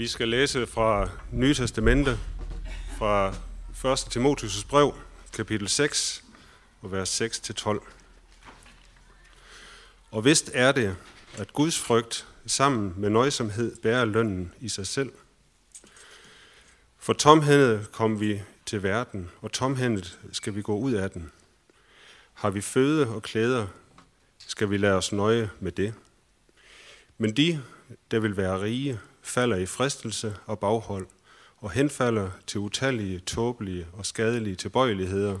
Vi skal læse fra Nye Testamente, fra 1. Timotheus' brev, kapitel 6, og vers 6-12. Og vist er det, at Guds frygt sammen med nøjsomhed bærer lønnen i sig selv. For tomhændet kom vi til verden, og tomhændet skal vi gå ud af den. Har vi føde og klæder, skal vi lade os nøje med det. Men de, der vil være rige, falder i fristelse og baghold, og henfalder til utallige, tåbelige og skadelige tilbøjeligheder,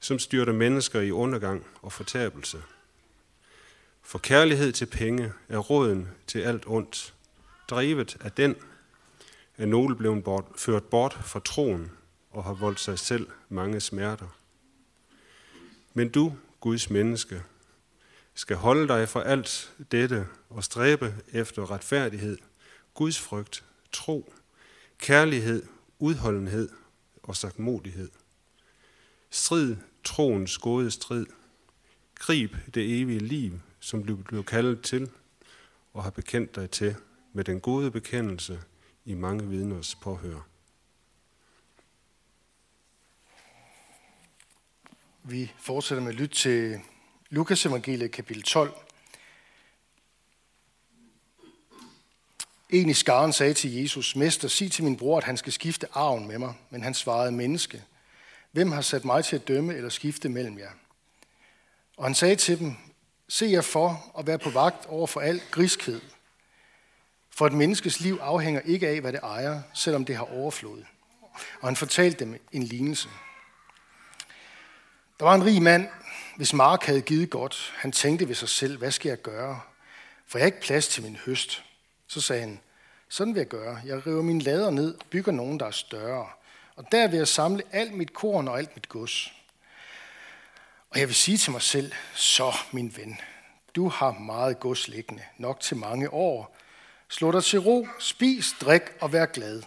som styrter mennesker i undergang og fortabelse. For kærlighed til penge er råden til alt ondt. Drevet af den er nogle blevet bort, ført bort fra troen og har voldt sig selv mange smerter. Men du, Guds menneske, skal holde dig for alt dette og stræbe efter retfærdighed, Guds frygt, tro, kærlighed, udholdenhed og sagtmodighed. Strid troens gode strid. Grib det evige liv, som du blev kaldet til og har bekendt dig til med den gode bekendelse i mange vidners påhør. Vi fortsætter med at lytte til Lukas evangeliet kapitel 12. En i skaren sagde til Jesus, Mester, sig til min bror, at han skal skifte arven med mig. Men han svarede, menneske, hvem har sat mig til at dømme eller skifte mellem jer? Og han sagde til dem, se jer for at være på vagt over for al griskhed. For et menneskes liv afhænger ikke af, hvad det ejer, selvom det har overflod. Og han fortalte dem en lignelse. Der var en rig mand, hvis mark havde givet godt. Han tænkte ved sig selv, hvad skal jeg gøre? For jeg har ikke plads til min høst. Så sagde han, sådan vil jeg gøre. Jeg river mine lader ned og bygger nogen, der er større. Og der vil jeg samle alt mit korn og alt mit gods. Og jeg vil sige til mig selv, så min ven, du har meget gods liggende, nok til mange år. Slå dig til ro, spis, drik og vær glad.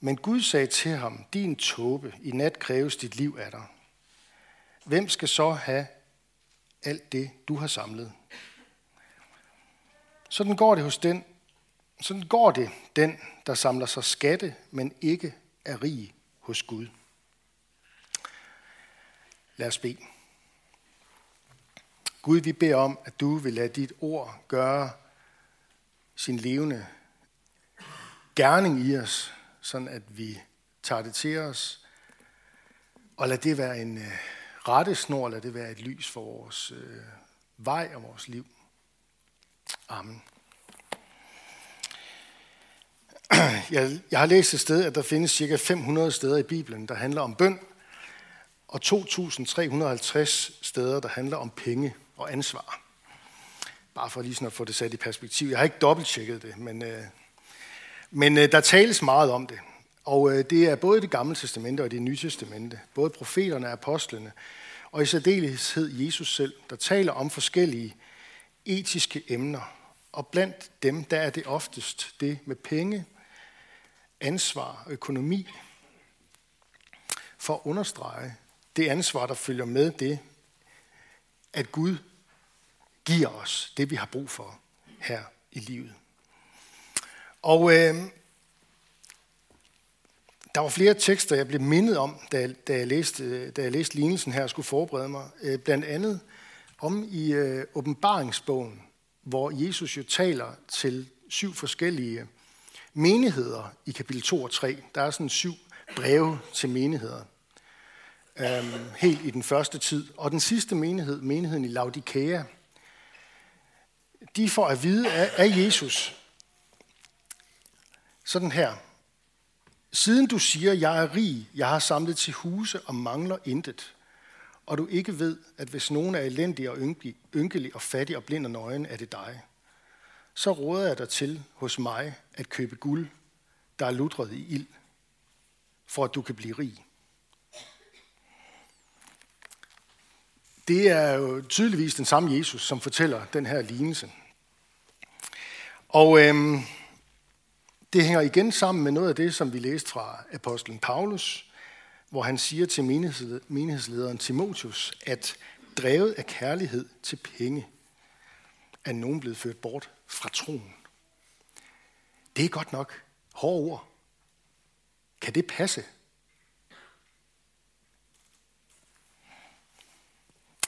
Men Gud sagde til ham, din tåbe, i nat kræves dit liv af dig. Hvem skal så have alt det, du har samlet? Sådan går det hos den, sådan går det den, der samler sig skatte, men ikke er rig hos Gud. Lad os bede. Gud, vi beder om, at du vil lade dit ord gøre sin levende gerning i os, sådan at vi tager det til os, og lad det være en øh, rettesnor, lad det være et lys for vores øh, vej og vores liv. Amen. Jeg, jeg har læst et sted, at der findes cirka 500 steder i Bibelen, der handler om bøn, og 2.350 steder, der handler om penge og ansvar. Bare for lige sådan at få det sat i perspektiv. Jeg har ikke dobbelttjekket det, men, øh, men øh, der tales meget om det. Og øh, det er både det gamle testamente og det nye testamente. Både profeterne og apostlene, og i særdeleshed Jesus selv, der taler om forskellige etiske emner. Og blandt dem, der er det oftest det med penge, ansvar og økonomi, for at understrege det ansvar, der følger med det, at Gud giver os det, vi har brug for her i livet. Og øh, der var flere tekster, jeg blev mindet om, da, da, jeg, læste, da jeg læste lignelsen her og skulle forberede mig. Øh, blandt andet om i øh, åbenbaringsbogen, hvor Jesus jo taler til syv forskellige menigheder i kapitel 2 og 3. Der er sådan syv breve til menigheder. Øhm, helt i den første tid. Og den sidste menighed, menigheden i Laodikea, de får at vide af, af Jesus sådan her. Siden du siger, jeg er rig, jeg har samlet til huse og mangler intet, og du ikke ved, at hvis nogen er elendig og ynkelig, ynkelig og fattig og blind og nøgen, er det dig, så råder jeg dig til hos mig at købe guld, der er lutret i ild, for at du kan blive rig. Det er jo tydeligvis den samme Jesus, som fortæller den her lignelse. Og øhm, det hænger igen sammen med noget af det, som vi læste fra apostlen Paulus, hvor han siger til menighedslederen Timotius, at drevet af kærlighed til penge, er nogen blevet ført bort fra troen. Det er godt nok hårde ord. Kan det passe?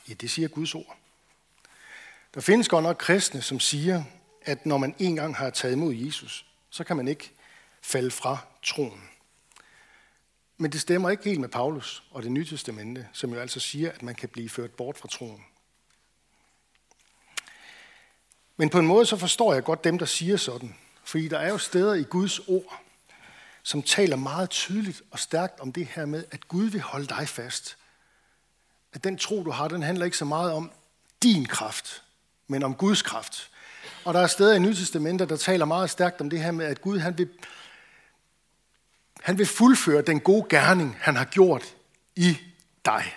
Ja, det siger Guds ord. Der findes godt nok kristne, som siger, at når man en gang har taget imod Jesus, så kan man ikke falde fra troen. Men det stemmer ikke helt med Paulus og det nye testamente, som jo altså siger, at man kan blive ført bort fra troen. Men på en måde så forstår jeg godt dem, der siger sådan. Fordi der er jo steder i Guds ord, som taler meget tydeligt og stærkt om det her med, at Gud vil holde dig fast. At den tro, du har, den handler ikke så meget om din kraft, men om Guds kraft. Og der er steder i Nye Testamentet, der taler meget stærkt om det her med, at Gud han vil, han vil fuldføre den gode gerning, han har gjort i dig.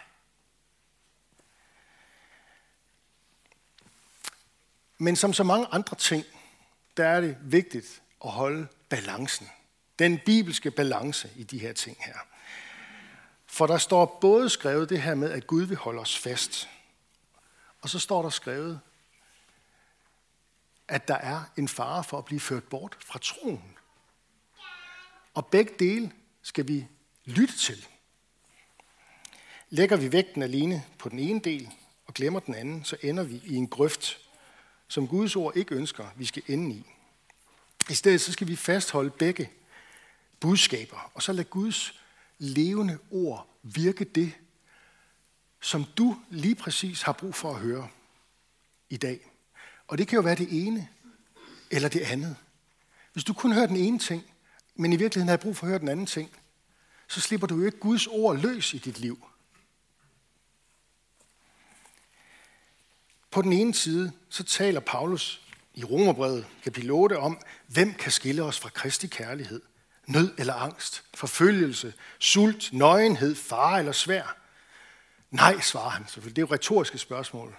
Men som så mange andre ting, der er det vigtigt at holde balancen. Den bibelske balance i de her ting her. For der står både skrevet det her med, at Gud vil holde os fast, og så står der skrevet, at der er en fare for at blive ført bort fra troen. Og begge dele skal vi lytte til. Lægger vi vægten alene på den ene del og glemmer den anden, så ender vi i en grøft, som Guds ord ikke ønsker, vi skal ende i. I stedet så skal vi fastholde begge budskaber, og så lade Guds levende ord virke det, som du lige præcis har brug for at høre i dag. Og det kan jo være det ene eller det andet. Hvis du kun hører den ene ting, men i virkeligheden har brug for at høre den anden ting, så slipper du jo ikke Guds ord løs i dit liv. På den ene side, så taler Paulus i Romerbrevet kapitel 8 om, hvem kan skille os fra Kristi kærlighed? Nød eller angst, forfølgelse, sult, nøgenhed, fare eller svær? Nej, svarer han selvfølgelig. Det er jo retoriske spørgsmål.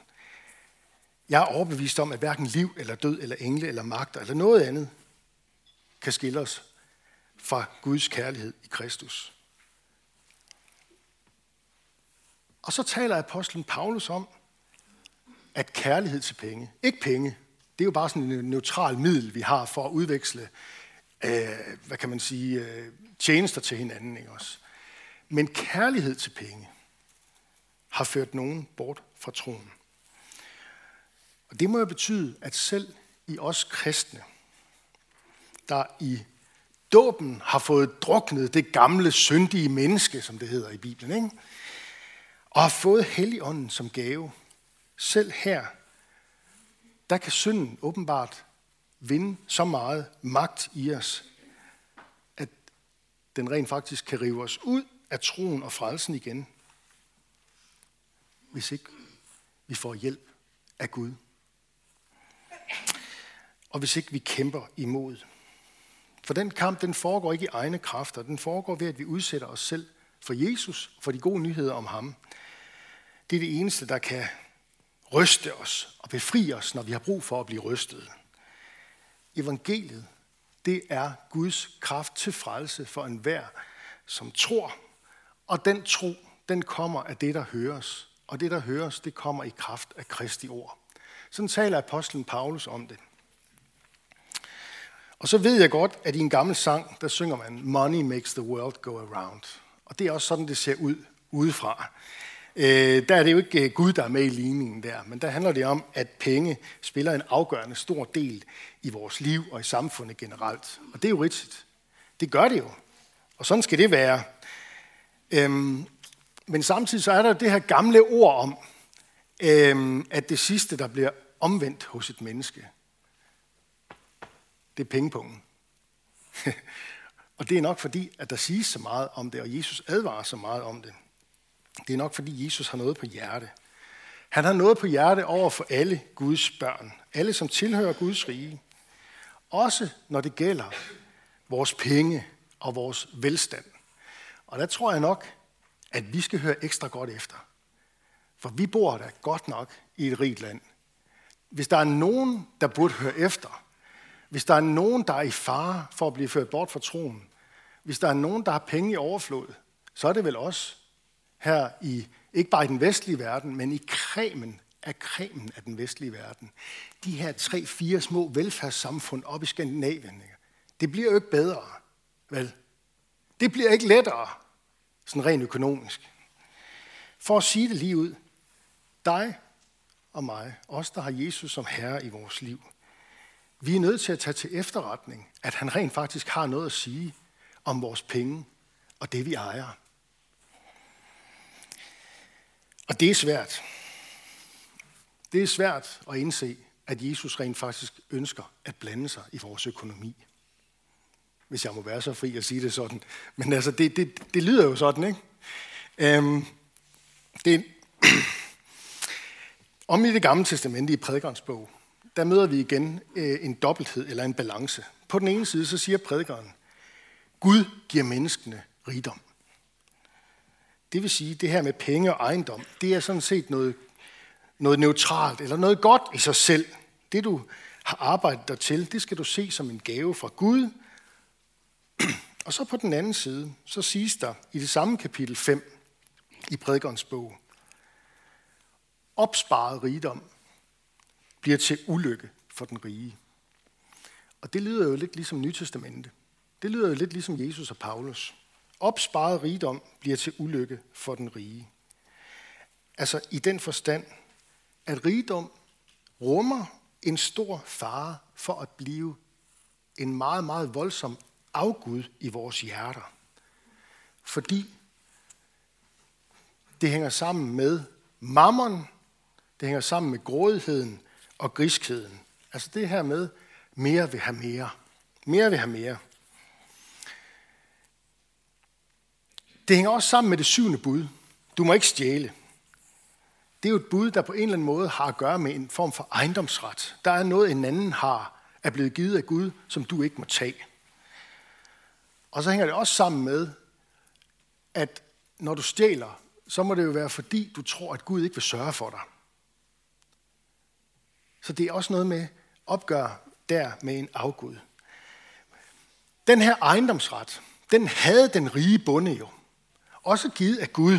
Jeg er overbevist om, at hverken liv eller død eller engle eller magter eller noget andet kan skille os fra Guds kærlighed i Kristus. Og så taler apostlen Paulus om, at kærlighed til penge, ikke penge, det er jo bare sådan en neutral middel, vi har for at udveksle, øh, hvad kan man sige, øh, tjenester til hinanden. Ikke også? Men kærlighed til penge har ført nogen bort fra troen. Og det må jo betyde, at selv i os kristne, der i dåben har fået druknet det gamle, syndige menneske, som det hedder i Bibelen, ikke? og har fået Helligånden som gave, selv her, der kan synden åbenbart vinde så meget magt i os, at den rent faktisk kan rive os ud af troen og frelsen igen, hvis ikke vi får hjælp af Gud. Og hvis ikke vi kæmper imod. For den kamp, den foregår ikke i egne kræfter. Den foregår ved, at vi udsætter os selv for Jesus, for de gode nyheder om ham. Det er det eneste, der kan ryste os og befri os, når vi har brug for at blive rystet. Evangeliet, det er Guds kraft til frelse for enhver, som tror. Og den tro, den kommer af det, der høres. Og det, der høres, det kommer i kraft af Kristi ord. Sådan taler apostlen Paulus om det. Og så ved jeg godt, at i en gammel sang, der synger man, Money makes the world go around. Og det er også sådan, det ser ud udefra. Øh, der er det jo ikke øh, Gud, der er med i ligningen der, men der handler det om, at penge spiller en afgørende stor del i vores liv og i samfundet generelt. Og det er jo rigtigt. Det gør det jo. Og sådan skal det være. Øhm, men samtidig så er der det her gamle ord om, øhm, at det sidste, der bliver omvendt hos et menneske, det er pengepungen. og det er nok fordi, at der siges så meget om det, og Jesus advarer så meget om det. Det er nok fordi Jesus har noget på hjerte. Han har noget på hjerte over for alle Guds børn. Alle, som tilhører Guds rige. Også når det gælder vores penge og vores velstand. Og der tror jeg nok, at vi skal høre ekstra godt efter. For vi bor da godt nok i et rigt land. Hvis der er nogen, der burde høre efter, hvis der er nogen, der er i fare for at blive ført bort fra troen, hvis der er nogen, der har penge i overflod, så er det vel os, her i, ikke bare i den vestlige verden, men i kremen af kremen af den vestlige verden. De her tre, fire små velfærdssamfund op i Skandinavien, det bliver jo ikke bedre, vel? Det bliver ikke lettere, sådan rent økonomisk. For at sige det lige ud, dig og mig, os der har Jesus som herre i vores liv, vi er nødt til at tage til efterretning, at han rent faktisk har noget at sige om vores penge og det, vi ejer. Og det er svært. Det er svært at indse, at Jesus rent faktisk ønsker at blande sig i vores økonomi. Hvis jeg må være så fri at sige det sådan. Men altså, det, det, det lyder jo sådan, ikke? Øhm, det, om i det gamle testamente i prædikernes bog, der møder vi igen øh, en dobbelthed eller en balance. På den ene side, så siger prædikeren, Gud giver menneskene rigdom. Det vil sige, det her med penge og ejendom, det er sådan set noget, noget neutralt eller noget godt i sig selv. Det du har arbejdet dig til, det skal du se som en gave fra Gud. Og så på den anden side, så siges der i det samme kapitel 5 i prædikernes bog, opsparet rigdom bliver til ulykke for den rige. Og det lyder jo lidt ligesom Nytestamentet. Det lyder jo lidt ligesom Jesus og Paulus. Opsparet rigdom bliver til ulykke for den rige. Altså i den forstand, at rigdom rummer en stor fare for at blive en meget, meget voldsom afgud i vores hjerter. Fordi det hænger sammen med mammon, det hænger sammen med grådigheden og griskheden. Altså det her med, mere vil have mere. Mere vil have mere. Det hænger også sammen med det syvende bud. Du må ikke stjæle. Det er jo et bud, der på en eller anden måde har at gøre med en form for ejendomsret. Der er noget, en anden har, er blevet givet af Gud, som du ikke må tage. Og så hænger det også sammen med, at når du stjæler, så må det jo være fordi, du tror, at Gud ikke vil sørge for dig. Så det er også noget med opgør der med en afgud. Den her ejendomsret, den havde den rige bonde jo. Også givet af Gud.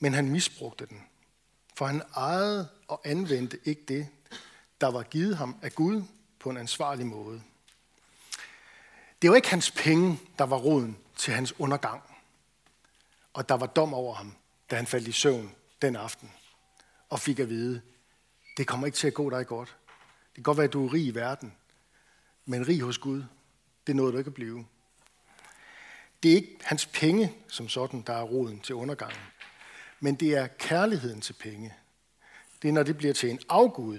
Men han misbrugte den. For han ejede og anvendte ikke det, der var givet ham af Gud på en ansvarlig måde. Det var ikke hans penge, der var roden til hans undergang. Og der var dom over ham, da han faldt i søvn den aften. Og fik at vide, det kommer ikke til at gå dig godt. Det kan godt være, at du er rig i verden, men rig hos Gud, det nåede du ikke at blive. Det er ikke hans penge som sådan, der er roden til undergangen, men det er kærligheden til penge. Det er, når det bliver til en afgud.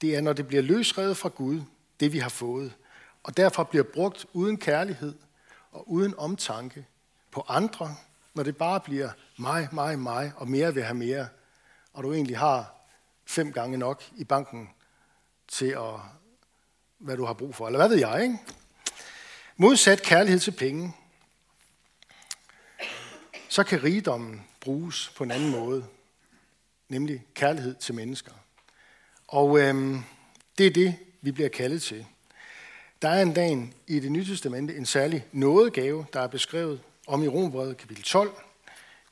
Det er, når det bliver løsrevet fra Gud, det vi har fået, og derfor bliver brugt uden kærlighed og uden omtanke på andre, når det bare bliver mig, mig, mig, og mere vil have mere, og du egentlig har fem gange nok i banken til at, hvad du har brug for, eller hvad ved jeg, ikke? Modsat kærlighed til penge, så kan rigdommen bruges på en anden måde, nemlig kærlighed til mennesker. Og øhm, det er det, vi bliver kaldet til. Der er en dag i det nye testamente en særlig nådegave, der er beskrevet om i Rombrevet kapitel 12.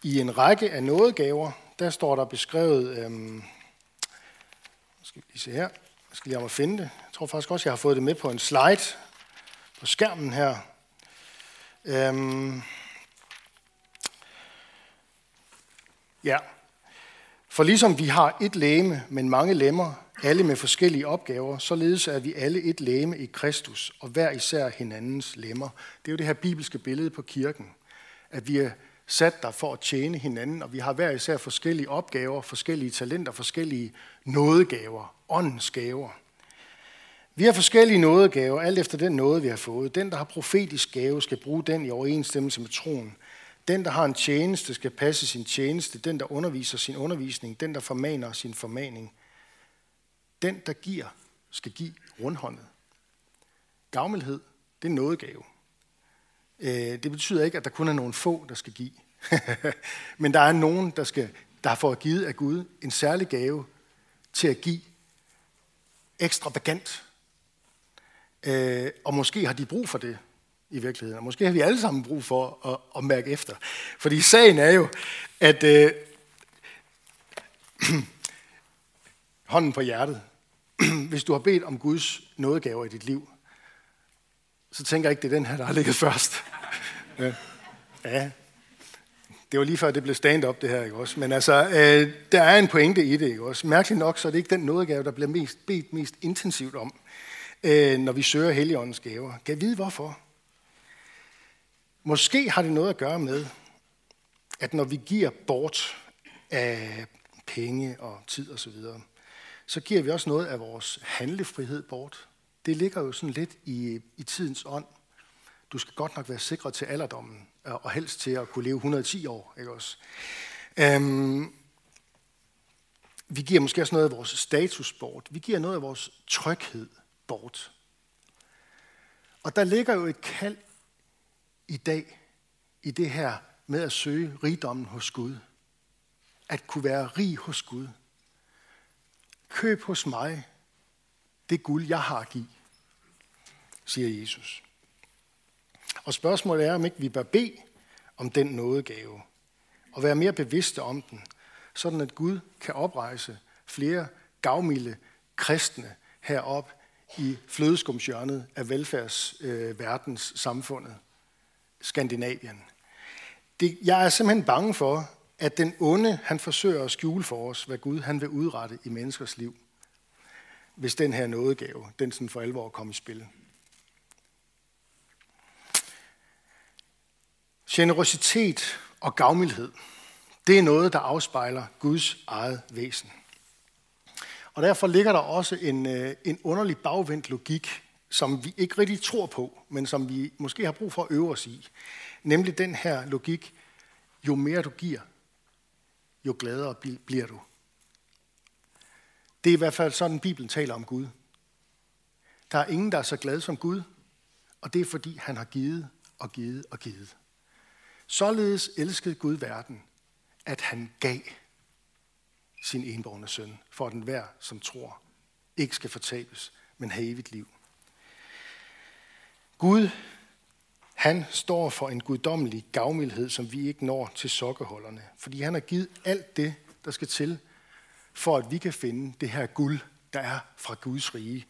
I en række af nådegaver, der står der beskrevet, øhm, skal vi lige se her, jeg skal lige om at finde det. Jeg tror faktisk også, jeg har fået det med på en slide på skærmen her. Øhm, ja, for ligesom vi har et læme, men mange lemmer, alle med forskellige opgaver, således er vi alle et læme i Kristus, og hver især hinandens lemmer. Det er jo det her bibelske billede på kirken, at vi er sat der for at tjene hinanden, og vi har hver især forskellige opgaver, forskellige talenter, forskellige nådegaver, åndens gaver. Vi har forskellige nådegaver, alt efter den nåde, vi har fået. Den, der har profetisk gave, skal bruge den i overensstemmelse med troen. Den, der har en tjeneste, skal passe sin tjeneste. Den, der underviser sin undervisning. Den, der formaner sin formaning. Den, der giver, skal give rundhåndet. Gavmildhed, det er nådegave. Øh, det betyder ikke, at der kun er nogle få, der skal give. Men der er nogen, der, skal, der har fået givet af Gud en særlig gave til at give ekstravagant. Øh, og måske har de brug for det i virkeligheden. Og måske har vi alle sammen brug for at, at mærke efter. Fordi sagen er jo, at øh, hånden på hjertet, hvis du har bedt om Guds nådegaver i dit liv, så tænker jeg ikke, det er den her, der har ligget først ja. ja. Det var lige før, det blev stand-up, det her, ikke også? Men altså, øh, der er en pointe i det, ikke også? Mærkeligt nok, så er det ikke den nådegave, der bliver mest, bedt mest intensivt om, øh, når vi søger Helligåndens gaver. Kan jeg vide, hvorfor? Måske har det noget at gøre med, at når vi giver bort af penge og tid osv., så, så giver vi også noget af vores handlefrihed bort. Det ligger jo sådan lidt i, i tidens ånd. Du skal godt nok være sikret til alderdommen, øh, og helst til at kunne leve 110 år. Ikke også? Øhm, vi giver måske også noget af vores status bort. Vi giver noget af vores tryghed bort. Og der ligger jo et kald i dag i det her med at søge rigdommen hos Gud. At kunne være rig hos Gud. Køb hos mig det guld, jeg har at give, siger Jesus. Og spørgsmålet er, om ikke vi bør bede om den nådegave, og være mere bevidste om den, sådan at Gud kan oprejse flere gavmilde kristne herop i flødeskumshjørnet af velfærdsverdens øh, samfundet, Skandinavien. Det, jeg er simpelthen bange for, at den onde, han forsøger at skjule for os, hvad Gud han vil udrette i menneskers liv, hvis den her nådegave, den sådan for alvor kommer i spil. Generositet og gavmildhed, det er noget, der afspejler Guds eget væsen. Og derfor ligger der også en, øh, en underlig bagvendt logik, som vi ikke rigtig tror på, men som vi måske har brug for at øve os i. Nemlig den her logik, jo mere du giver, jo gladere bliver du. Det er i hvert fald sådan, Bibelen taler om Gud. Der er ingen, der er så glad som Gud, og det er fordi, han har givet og givet og givet. Således elskede Gud verden, at han gav sin enborgne søn, for at den hver, som tror, ikke skal fortabes, men have evigt liv. Gud, han står for en guddommelig gavmildhed, som vi ikke når til sokkeholderne, fordi han har givet alt det, der skal til, for at vi kan finde det her guld, der er fra Guds rige.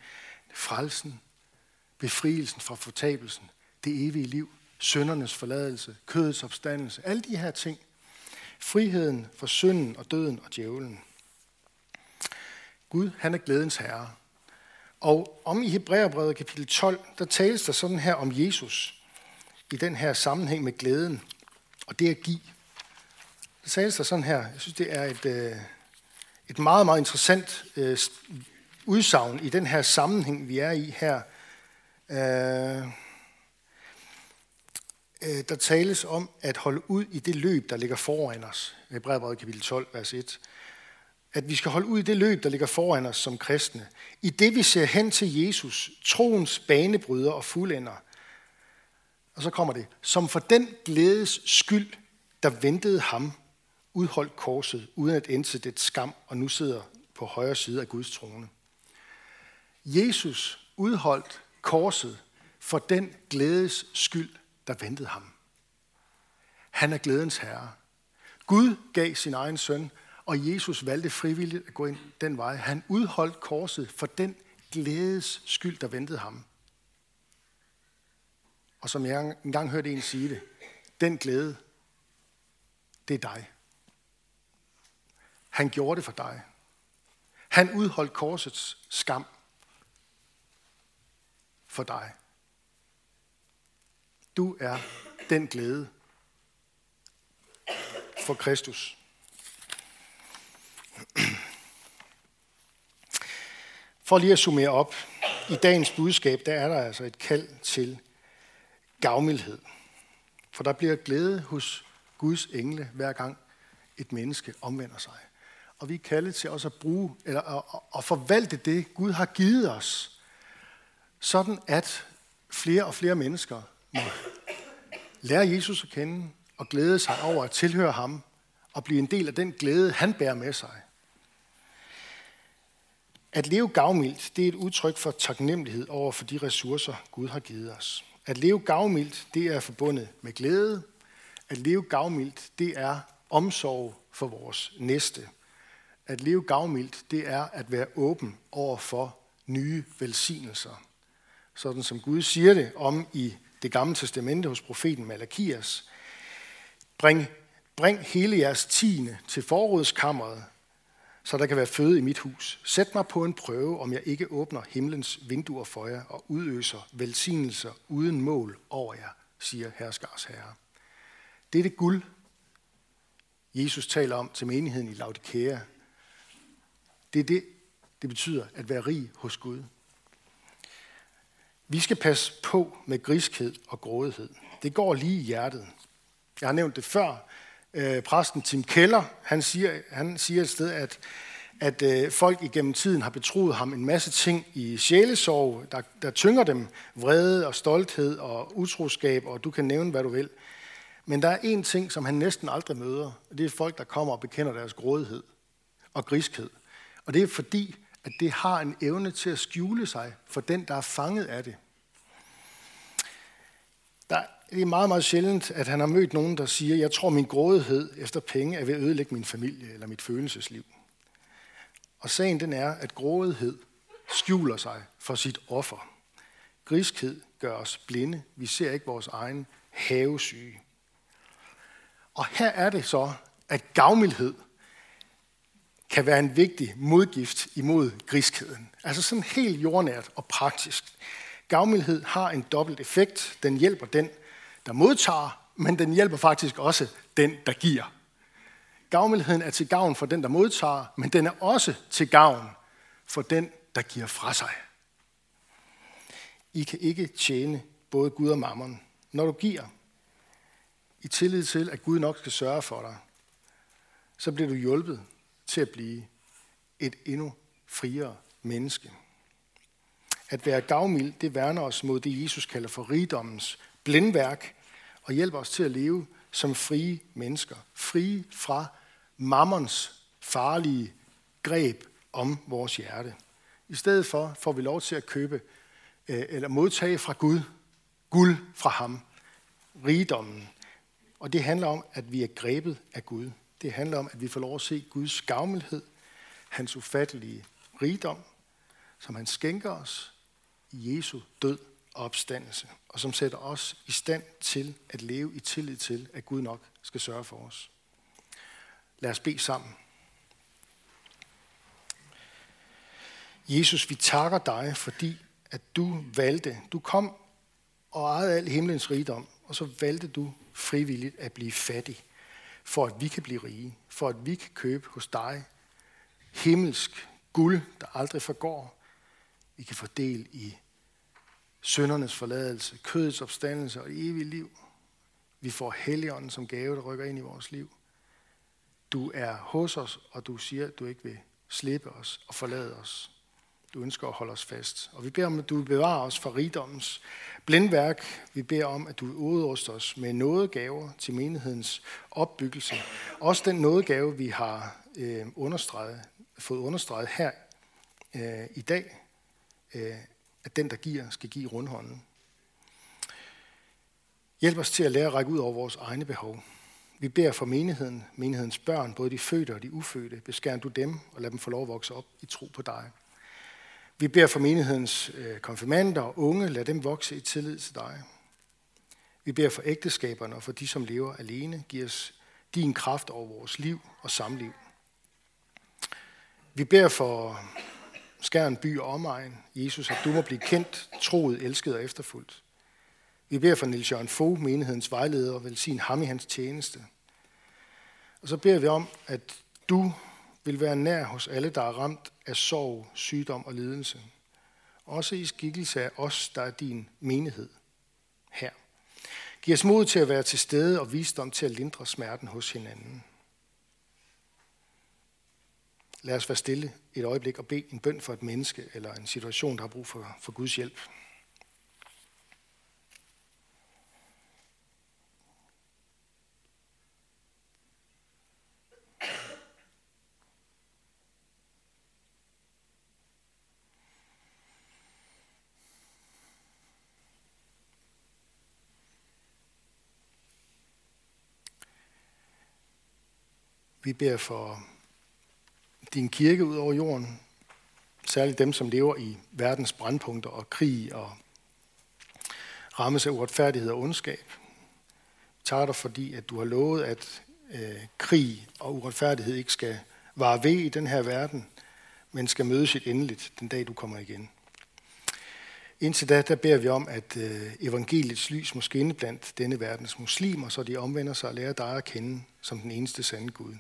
Frelsen, befrielsen fra fortabelsen, det evige liv, søndernes forladelse, kødets opstandelse, alle de her ting. Friheden fra synden og døden og djævlen. Gud, han er glædens herre. Og om i Hebræerbrevet kapitel 12, der tales der sådan her om Jesus i den her sammenhæng med glæden, og det at give. Der tales der sådan her, jeg synes det er et, øh, et meget, meget interessant øh, udsagn i den her sammenhæng, vi er i her. Øh, Øh, der tales om at holde ud i det løb, der ligger foran os. Hebræerbrevet kapitel 12, vers 1 at vi skal holde ud i det løb, der ligger foran os som kristne. I det vi ser hen til Jesus, troens banebryder og fuldender. Og så kommer det, som for den glædes skyld, der ventede ham, udholdt korset, uden at indse det skam, og nu sidder på højre side af Guds trone. Jesus udholdt korset for den glædes skyld, der ventede ham. Han er glædens herre. Gud gav sin egen søn, og Jesus valgte frivilligt at gå ind den vej. Han udholdt korset for den glædes skyld, der ventede ham. Og som jeg engang hørte en sige det, den glæde, det er dig. Han gjorde det for dig. Han udholdt korsets skam for dig. Du er den glæde for Kristus. For lige at summere op, i dagens budskab, der er der altså et kald til gavmildhed. For der bliver glæde hos Guds engle, hver gang et menneske omvender sig. Og vi er kaldet til også at bruge, eller at, at forvalte det, Gud har givet os, sådan at flere og flere mennesker må lære Jesus at kende og glæde sig over at tilhøre ham og blive en del af den glæde, han bærer med sig. At leve gavmildt, det er et udtryk for taknemmelighed over for de ressourcer, Gud har givet os. At leve gavmildt, det er forbundet med glæde. At leve gavmildt, det er omsorg for vores næste. At leve gavmildt, det er at være åben over for nye velsignelser. Sådan som Gud siger det om i det gamle testamente hos profeten Malakias. Bring, bring hele jeres tiende til forrådskammeret, så der kan være føde i mit hus. Sæt mig på en prøve, om jeg ikke åbner himlens vinduer for jer og udøser velsignelser uden mål over jer, siger herskars herre. Det er det guld, Jesus taler om til menigheden i Laodikea. Det er det, det betyder at være rig hos Gud. Vi skal passe på med griskhed og grådighed. Det går lige i hjertet. Jeg har nævnt det før. Øh, præsten Tim Keller, han siger, han siger et sted, at, at øh, folk igennem tiden har betroet ham en masse ting i sjælesorg, der, der tynger dem vrede og stolthed og utroskab, og du kan nævne, hvad du vil. Men der er en ting, som han næsten aldrig møder, og det er folk, der kommer og bekender deres grådighed og griskhed. Og det er fordi, at det har en evne til at skjule sig for den, der er fanget af det. Der, det er meget, meget sjældent, at han har mødt nogen, der siger, jeg tror, min grådighed efter penge er ved at ødelægge min familie eller mit følelsesliv. Og sagen den er, at grådighed skjuler sig for sit offer. Griskhed gør os blinde. Vi ser ikke vores egen havesyge. Og her er det så, at gavmildhed kan være en vigtig modgift imod griskheden. Altså sådan helt jordnært og praktisk. Gavmildhed har en dobbelt effekt. Den hjælper den, der modtager, men den hjælper faktisk også den, der giver. Gavmildheden er til gavn for den, der modtager, men den er også til gavn for den, der giver fra sig. I kan ikke tjene både Gud og mammon. Når du giver, i tillid til, at Gud nok skal sørge for dig, så bliver du hjulpet til at blive et endnu friere menneske. At være gavmild, det værner os mod det, Jesus kalder for rigdommens blindværk, og hjælper os til at leve som frie mennesker. Frie fra mammons farlige greb om vores hjerte. I stedet for får vi lov til at købe øh, eller modtage fra Gud guld fra ham, rigdommen. Og det handler om, at vi er grebet af Gud. Det handler om, at vi får lov at se Guds gavmildhed, hans ufattelige rigdom, som han skænker os i Jesu død og opstandelse, og som sætter os i stand til at leve i tillid til, at Gud nok skal sørge for os. Lad os bede sammen. Jesus, vi takker dig, fordi at du valgte, du kom og ejede al himlens rigdom, og så valgte du frivilligt at blive fattig for at vi kan blive rige, for at vi kan købe hos dig himmelsk guld, der aldrig forgår. Vi kan få del i søndernes forladelse, kødets opstandelse og evigt liv. Vi får helligånden som gave, der rykker ind i vores liv. Du er hos os, og du siger, at du ikke vil slippe os og forlade os. Du ønsker at holde os fast. Og vi beder om, at du bevarer os fra rigdommens blindværk. Vi beder om, at du udruster os med nådegaver til menighedens opbyggelse. Også den nådegave, vi har øh, understreget, fået understreget her øh, i dag, øh, at den, der giver, skal give rundhånden. Hjælp os til at lære at række ud over vores egne behov. Vi beder for menigheden, menighedens børn, både de fødte og de ufødte. Beskær du dem og lad dem få lov at vokse op i tro på dig. Vi beder for menighedens øh, konfirmander og unge, lad dem vokse i tillid til dig. Vi beder for ægteskaberne og for de, som lever alene. Giv os din kraft over vores liv og samliv. Vi beder for Skærn by og omegn. Jesus, at du må blive kendt, troet, elsket og efterfuldt. Vi beder for Nils Jørgen Fogh, menighedens vejleder, og velsign ham i hans tjeneste. Og så beder vi om, at du vil være nær hos alle, der er ramt af sorg, sygdom og lidelse. Også i skikkelse af os, der er din menighed her. Giv os mod til at være til stede og visdom til at lindre smerten hos hinanden. Lad os være stille et øjeblik og bede en bøn for et menneske eller en situation, der har brug for, for Guds hjælp. Vi beder for din kirke ud over jorden, særligt dem, som lever i verdens brandpunkter og krig og rammes af uretfærdighed og ondskab. Vi tager dig, fordi at du har lovet, at øh, krig og uretfærdighed ikke skal vare ved i den her verden, men skal mødes et endeligt den dag, du kommer igen. Indtil da, der beder vi om, at øh, evangeliets lys må skinne blandt denne verdens muslimer, så de omvender sig og lærer dig at kende som den eneste sande Gud.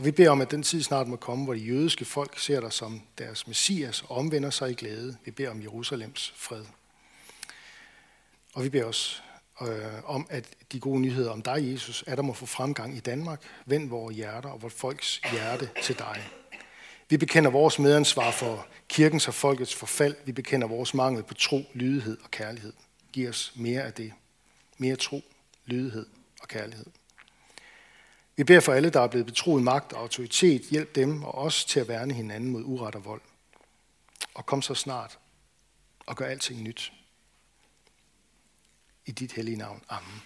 Og vi beder om, at den tid snart må komme, hvor de jødiske folk ser dig som deres messias og omvender sig i glæde. Vi beder om Jerusalems fred. Og vi beder os øh, om, at de gode nyheder om dig, Jesus, er der må få fremgang i Danmark. Vend vores hjerter og vores folks hjerte til dig. Vi bekender vores medansvar for kirkens og folkets forfald. Vi bekender vores mangel på tro, lydighed og kærlighed. Giv os mere af det. Mere tro, lydighed og kærlighed. Vi beder for alle, der er blevet betroet magt og autoritet. Hjælp dem og os til at værne hinanden mod uret og vold. Og kom så snart og gør alting nyt. I dit hellige navn. Amen.